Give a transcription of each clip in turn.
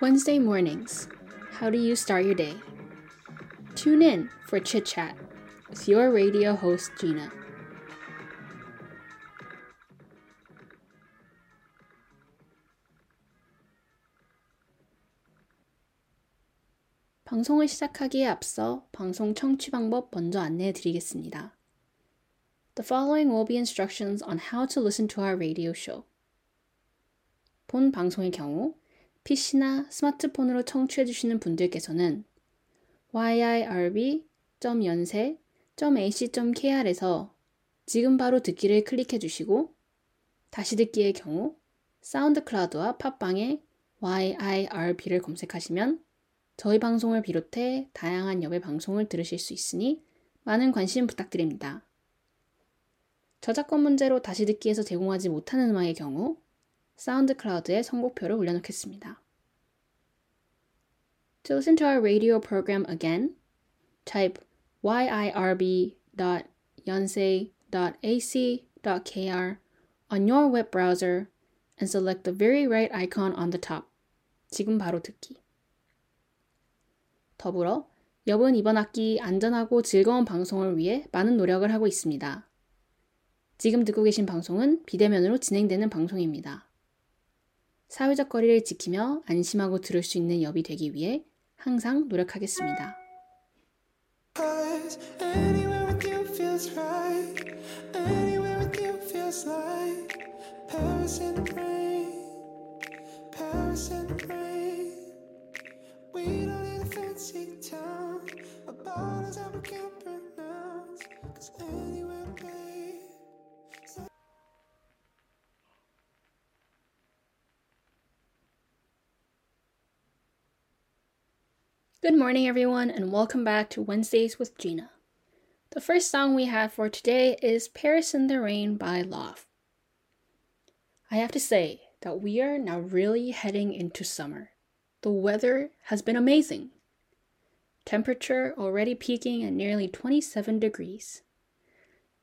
Wednesday mornings. How do you start your day? Tune in for Chit Chat with your radio host, Gina. 방송을 시작하기에 앞서 방송 청취 방법 먼저 안내해 드리겠습니다. The following will be instructions on how to listen to our radio show. 본 방송의 경우 PC나 스마트폰으로 청취해 주시는 분들께서는 yirb.연세.ac.kr에서 지금 바로 듣기를 클릭해 주시고 다시 듣기의 경우 사운드 클라우드와 팟빵에 yirb를 검색하시면 저희 방송을 비롯해 다양한 여배 방송을 들으실 수 있으니 많은 관심 부탁드립니다. 저작권 문제로 다시 듣기에서 제공하지 못하는 음악의 경우 사운드 클라우드에 선곡표를 올려놓겠습니다. To listen to our radio program again, type yirb.yonsei.ac.kr on your web browser and select the very right icon on the top. 지금 바로 듣기. 더불어 여분 이번 학기 안전하고 즐거운 방송을 위해 많은 노력을 하고 있습니다. 지금 듣고 계신 방송은 비대면으로 진행되는 방송입니다. 사회적 거리를 지키며 안심하고 들을 수 있는 엽이 되기 위해 항상 노력하겠습니다. Good morning, everyone, and welcome back to Wednesdays with Gina. The first song we have for today is Paris in the Rain by Lauv. I have to say that we are now really heading into summer. The weather has been amazing. Temperature already peaking at nearly 27 degrees.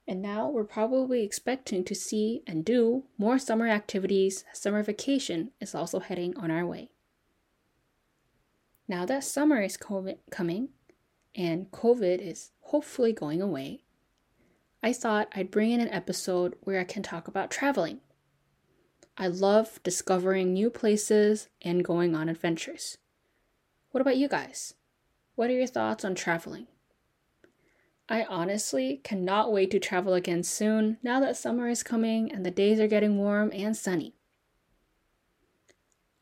And now we're probably expecting to see and do more summer activities. Summer vacation is also heading on our way. Now that summer is COVID coming and COVID is hopefully going away, I thought I'd bring in an episode where I can talk about traveling. I love discovering new places and going on adventures. What about you guys? What are your thoughts on traveling? I honestly cannot wait to travel again soon now that summer is coming and the days are getting warm and sunny.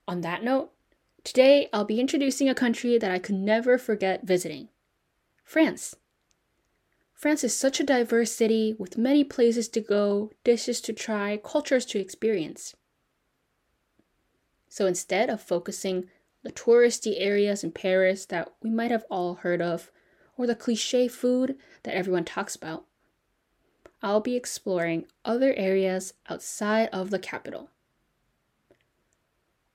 On that note, Today, I'll be introducing a country that I could never forget visiting France. France is such a diverse city with many places to go, dishes to try, cultures to experience. So instead of focusing the touristy areas in Paris that we might have all heard of, or the cliche food that everyone talks about, I'll be exploring other areas outside of the capital.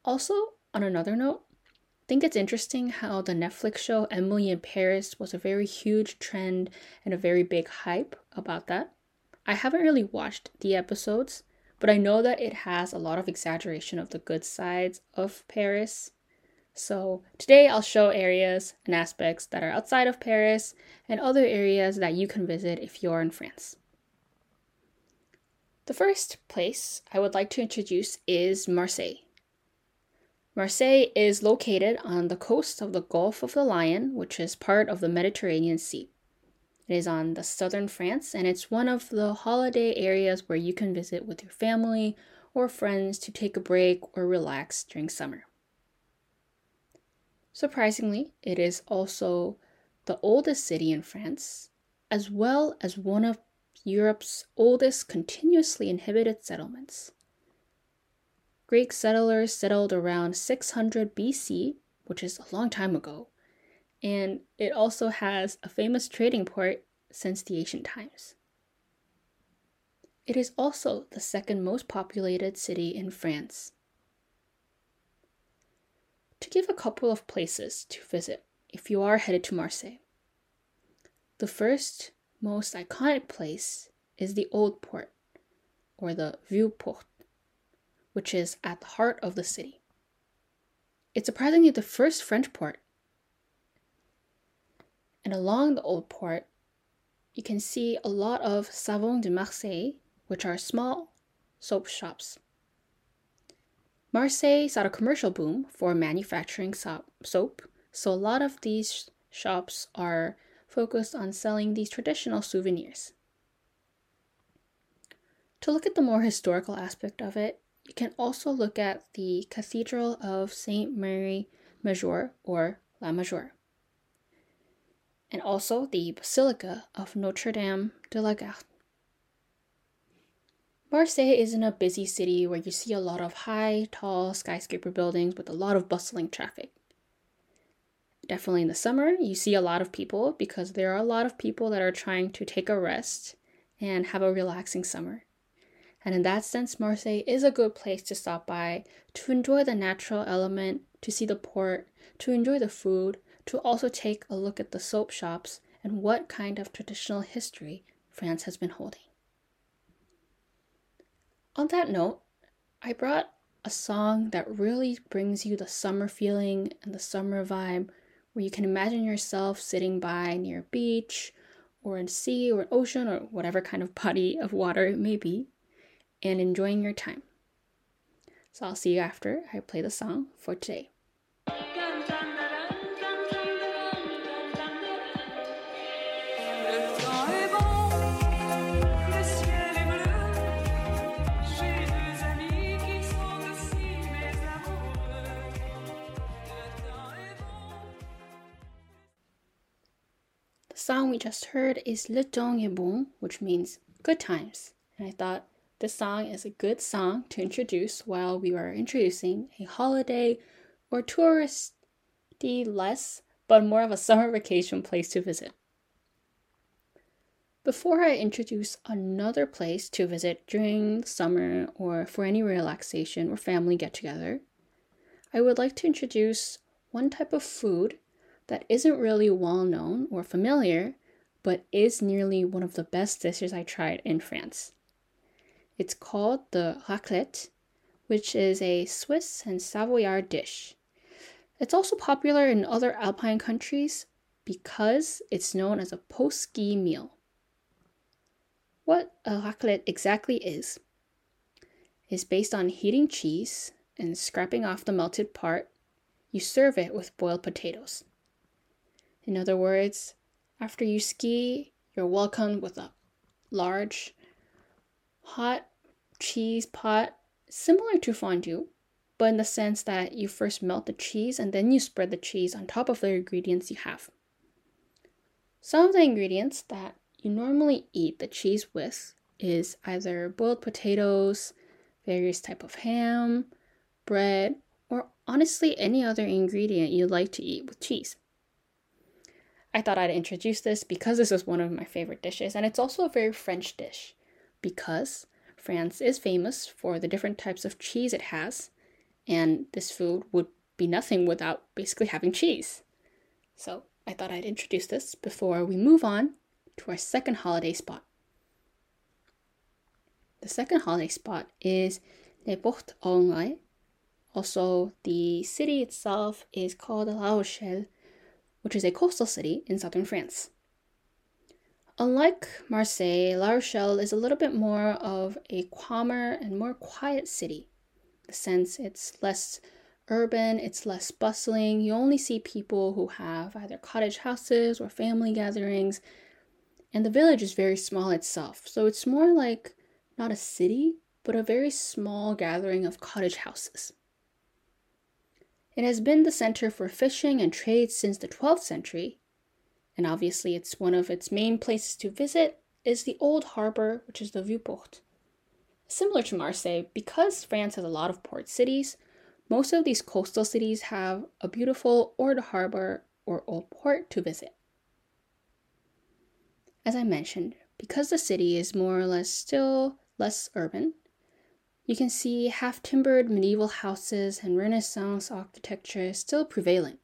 Also, on another note, I think it's interesting how the Netflix show Emily in Paris was a very huge trend and a very big hype about that. I haven't really watched the episodes, but I know that it has a lot of exaggeration of the good sides of Paris. So, today I'll show areas and aspects that are outside of Paris and other areas that you can visit if you're in France. The first place I would like to introduce is Marseille. Marseille is located on the coast of the Gulf of the Lion, which is part of the Mediterranean Sea. It is on the southern France, and it's one of the holiday areas where you can visit with your family or friends to take a break or relax during summer. Surprisingly, it is also the oldest city in France, as well as one of Europe's oldest continuously inhabited settlements. Greek settlers settled around 600 BC, which is a long time ago, and it also has a famous trading port since the ancient times. It is also the second most populated city in France. To give a couple of places to visit if you are headed to Marseille. The first most iconic place is the Old Port, or the Vieux Port, which is at the heart of the city. It's surprisingly the first French port. And along the Old Port, you can see a lot of Savon de Marseille, which are small soap shops. Marseille saw a commercial boom for manufacturing soap, so a lot of these shops are focused on selling these traditional souvenirs. To look at the more historical aspect of it, you can also look at the Cathedral of Saint Mary Major or La Major, and also the Basilica of Notre Dame de la Garde. Marseille isn't a busy city where you see a lot of high, tall skyscraper buildings with a lot of bustling traffic. Definitely in the summer, you see a lot of people because there are a lot of people that are trying to take a rest and have a relaxing summer. And in that sense, Marseille is a good place to stop by to enjoy the natural element, to see the port, to enjoy the food, to also take a look at the soap shops and what kind of traditional history France has been holding. On that note, I brought a song that really brings you the summer feeling and the summer vibe, where you can imagine yourself sitting by near a beach or a sea or an ocean or whatever kind of body of water it may be, and enjoying your time. So I'll see you after I play the song for today. Song we just heard is Le Temps bon, which means good times. And I thought this song is a good song to introduce while we are introducing a holiday or touristy less, but more of a summer vacation place to visit. Before I introduce another place to visit during the summer or for any relaxation or family get together, I would like to introduce one type of food that isn't really well known or familiar, but is nearly one of the best dishes I tried in France. It's called the raclette, which is a Swiss and Savoyard dish. It's also popular in other alpine countries because it's known as a post ski meal. What a raclette exactly is, is based on heating cheese and scraping off the melted part. You serve it with boiled potatoes. In other words, after you ski, you're welcomed with a large, hot cheese pot similar to fondue, but in the sense that you first melt the cheese and then you spread the cheese on top of the ingredients you have. Some of the ingredients that you normally eat the cheese with is either boiled potatoes, various type of ham, bread, or honestly any other ingredient you like to eat with cheese. I thought I'd introduce this because this is one of my favorite dishes, and it's also a very French dish because France is famous for the different types of cheese it has, and this food would be nothing without basically having cheese. So I thought I'd introduce this before we move on to our second holiday spot. The second holiday spot is Les Portes Orangais. Also, the city itself is called La Rochelle which is a coastal city in southern France. Unlike Marseille, La Rochelle is a little bit more of a calmer and more quiet city. In the sense it's less urban, it's less bustling. You only see people who have either cottage houses or family gatherings, and the village is very small itself. So it's more like not a city, but a very small gathering of cottage houses. It has been the center for fishing and trade since the 12th century, and obviously it's one of its main places to visit is the old harbor, which is the Vieux Port. Similar to Marseille, because France has a lot of port cities, most of these coastal cities have a beautiful old harbor or old port to visit. As I mentioned, because the city is more or less still less urban, you can see half timbered medieval houses and Renaissance architecture still prevailing.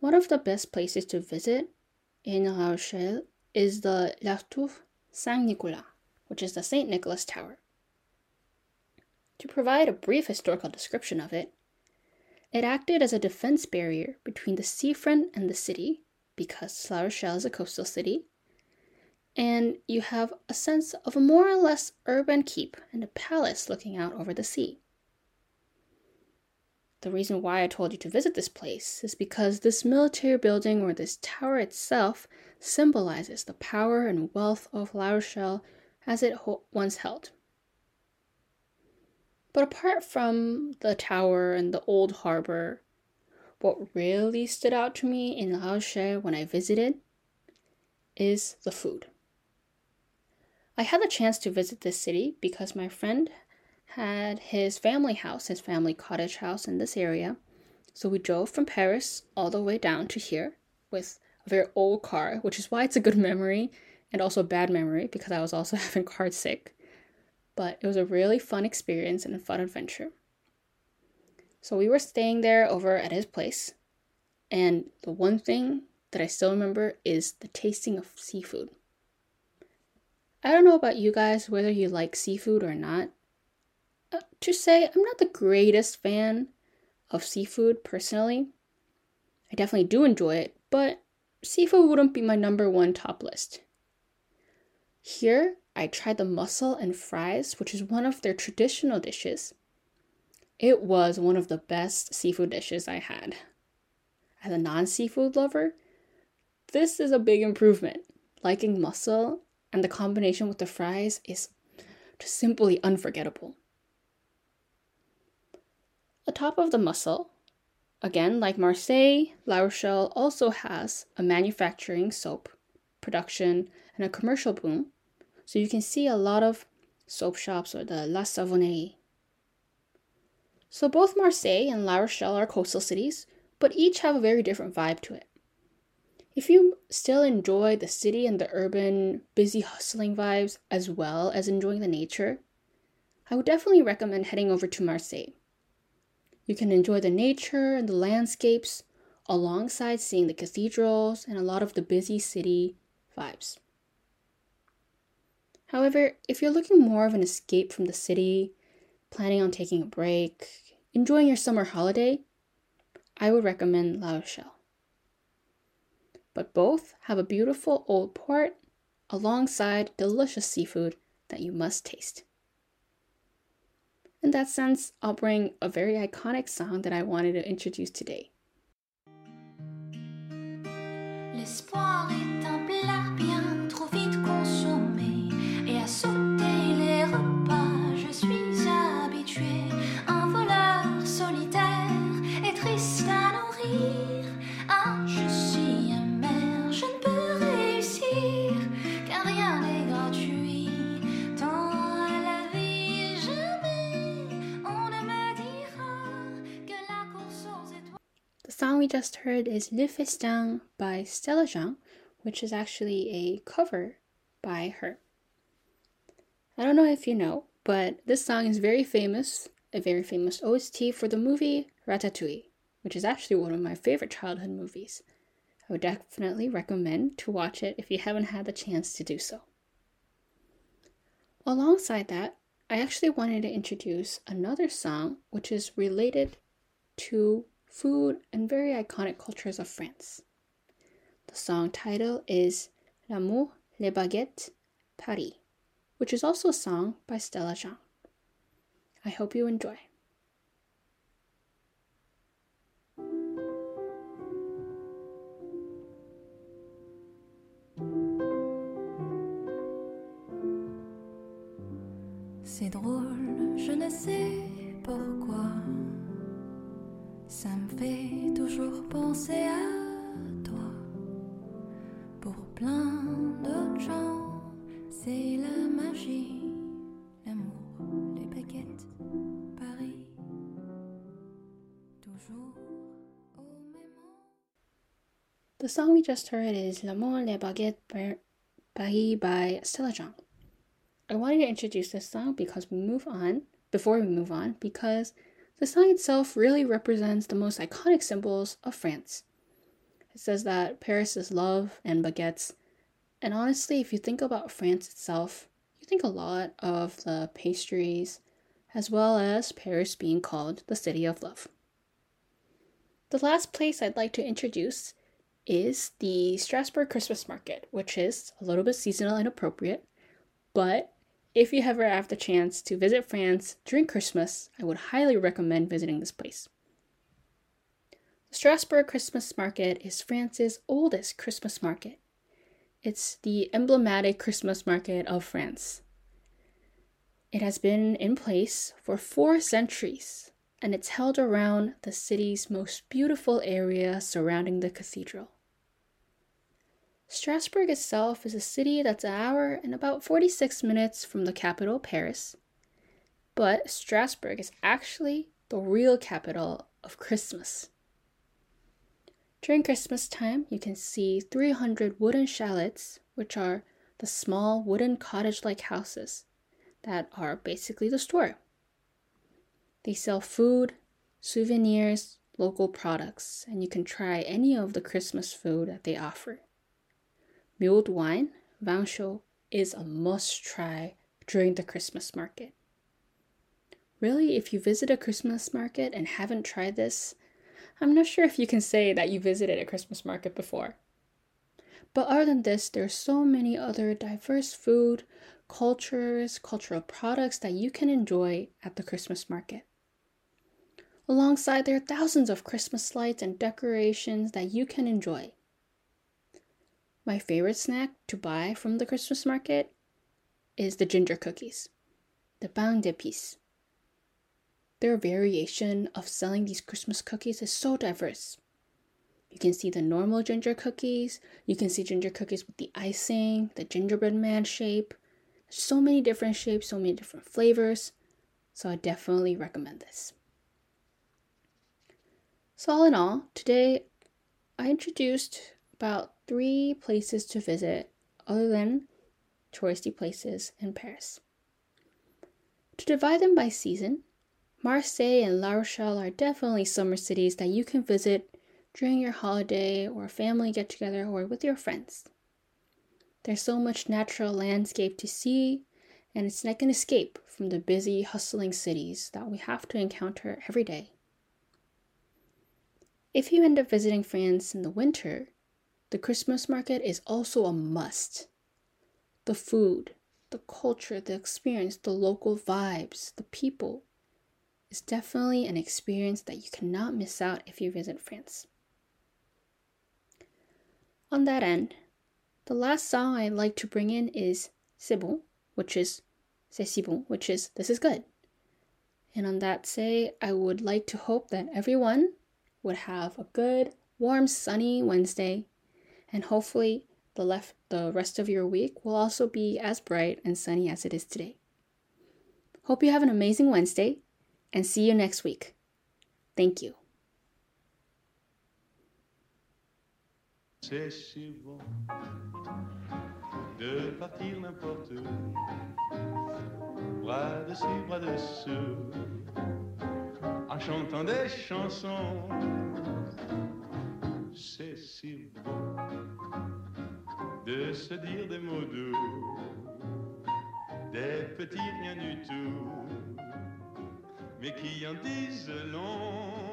One of the best places to visit in La Rochelle is the La Tour Saint Nicolas, which is the St. Nicholas Tower. To provide a brief historical description of it, it acted as a defense barrier between the seafront and the city, because La Rochelle is a coastal city, and you have a sense of a more or less urban keep and a palace looking out over the sea. The reason why I told you to visit this place is because this military building or this tower itself symbolizes the power and wealth of La Rochelle as it ho- once held. But apart from the tower and the old harbor, what really stood out to me in La Rochelle when I visited is the food. I had the chance to visit this city because my friend had his family house, his family cottage house in this area. So we drove from Paris all the way down to here with a very old car, which is why it's a good memory and also a bad memory because I was also having car sick. But it was a really fun experience and a fun adventure. So we were staying there over at his place. And the one thing that I still remember is the tasting of seafood. I don't know about you guys whether you like seafood or not, uh, to say I'm not the greatest fan of seafood personally. I definitely do enjoy it, but seafood wouldn't be my number one top list. Here, I tried the mussel and fries, which is one of their traditional dishes. It was one of the best seafood dishes I had. As a non seafood lover, this is a big improvement. Liking mussel and the combination with the fries is just simply unforgettable. Atop of the mussel, again, like Marseille, La Rochelle also has a manufacturing soap production and a commercial boom. So you can see a lot of soap shops or the La Savonnerie. So both Marseille and La Rochelle are coastal cities, but each have a very different vibe to it. If you still enjoy the city and the urban, busy, hustling vibes as well as enjoying the nature, I would definitely recommend heading over to Marseille. You can enjoy the nature and the landscapes alongside seeing the cathedrals and a lot of the busy city vibes. However, if you're looking more of an escape from the city, planning on taking a break, enjoying your summer holiday, I would recommend La Rochelle. But both have a beautiful old port alongside delicious seafood that you must taste. In that sense, I'll bring a very iconic song that I wanted to introduce today. L'espoir est un plat bien trop vite consommé et à sauter les repas, je suis habitué. Un voleur solitaire et triste à nourrir. Just heard is Le Festin by Stella Jean, which is actually a cover by her. I don't know if you know, but this song is very famous, a very famous OST for the movie Ratatouille, which is actually one of my favorite childhood movies. I would definitely recommend to watch it if you haven't had the chance to do so. Alongside that, I actually wanted to introduce another song which is related to food and very iconic cultures of France. The song title is L'amour, les baguettes, Paris, which is also a song by Stella Jean. I hope you enjoy. C'est drôle, je ne sais pourquoi. Fait toujours penser à toi. Pour plein d'autres gens, c'est la magie, l'amour, les baguettes, Paris. Toujours au même The song we just heard is L'amour, les baguettes, Paris by Stella Jean. I wanted to introduce this song because we move on, before we move on, because the song itself really represents the most iconic symbols of France. It says that Paris is love and baguettes. And honestly, if you think about France itself, you think a lot of the pastries, as well as Paris being called the city of love. The last place I'd like to introduce is the Strasbourg Christmas Market, which is a little bit seasonal and appropriate, but if you ever have the chance to visit France during Christmas, I would highly recommend visiting this place. The Strasbourg Christmas Market is France's oldest Christmas market. It's the emblematic Christmas market of France. It has been in place for four centuries, and it's held around the city's most beautiful area surrounding the cathedral. Strasbourg itself is a city that's an hour and about 46 minutes from the capital, Paris. But Strasbourg is actually the real capital of Christmas. During Christmas time, you can see 300 wooden chalets, which are the small wooden cottage like houses that are basically the store. They sell food, souvenirs, local products, and you can try any of the Christmas food that they offer. Mulled wine, vin is a must try during the Christmas market. Really, if you visit a Christmas market and haven't tried this, I'm not sure if you can say that you visited a Christmas market before. But other than this, there are so many other diverse food, cultures, cultural products that you can enjoy at the Christmas market. Alongside, there are thousands of Christmas lights and decorations that you can enjoy. My favorite snack to buy from the Christmas market is the ginger cookies, the pain d'épices. Their variation of selling these Christmas cookies is so diverse. You can see the normal ginger cookies, you can see ginger cookies with the icing, the gingerbread man shape. So many different shapes, so many different flavors. So I definitely recommend this. So, all in all, today I introduced about three places to visit other than touristy places in Paris. To divide them by season, Marseille and La Rochelle are definitely summer cities that you can visit during your holiday or family get together or with your friends. There's so much natural landscape to see, and it's like an escape from the busy, hustling cities that we have to encounter every day. If you end up visiting France in the winter, the Christmas market is also a must. The food, the culture, the experience, the local vibes, the people is definitely an experience that you cannot miss out if you visit France. On that end, the last song I'd like to bring in is C'est bon, which is C'est si bon, which is This is good. And on that say, I would like to hope that everyone would have a good, warm, sunny Wednesday and hopefully the left the rest of your week will also be as bright and sunny as it is today. Hope you have an amazing Wednesday and see you next week. Thank you. C'est si bon de partir n'importe où, bras dessus, bras dessous, en chantant des chansons. C'est se dire des mots doux, des petits rien du tout, mais qui en disent long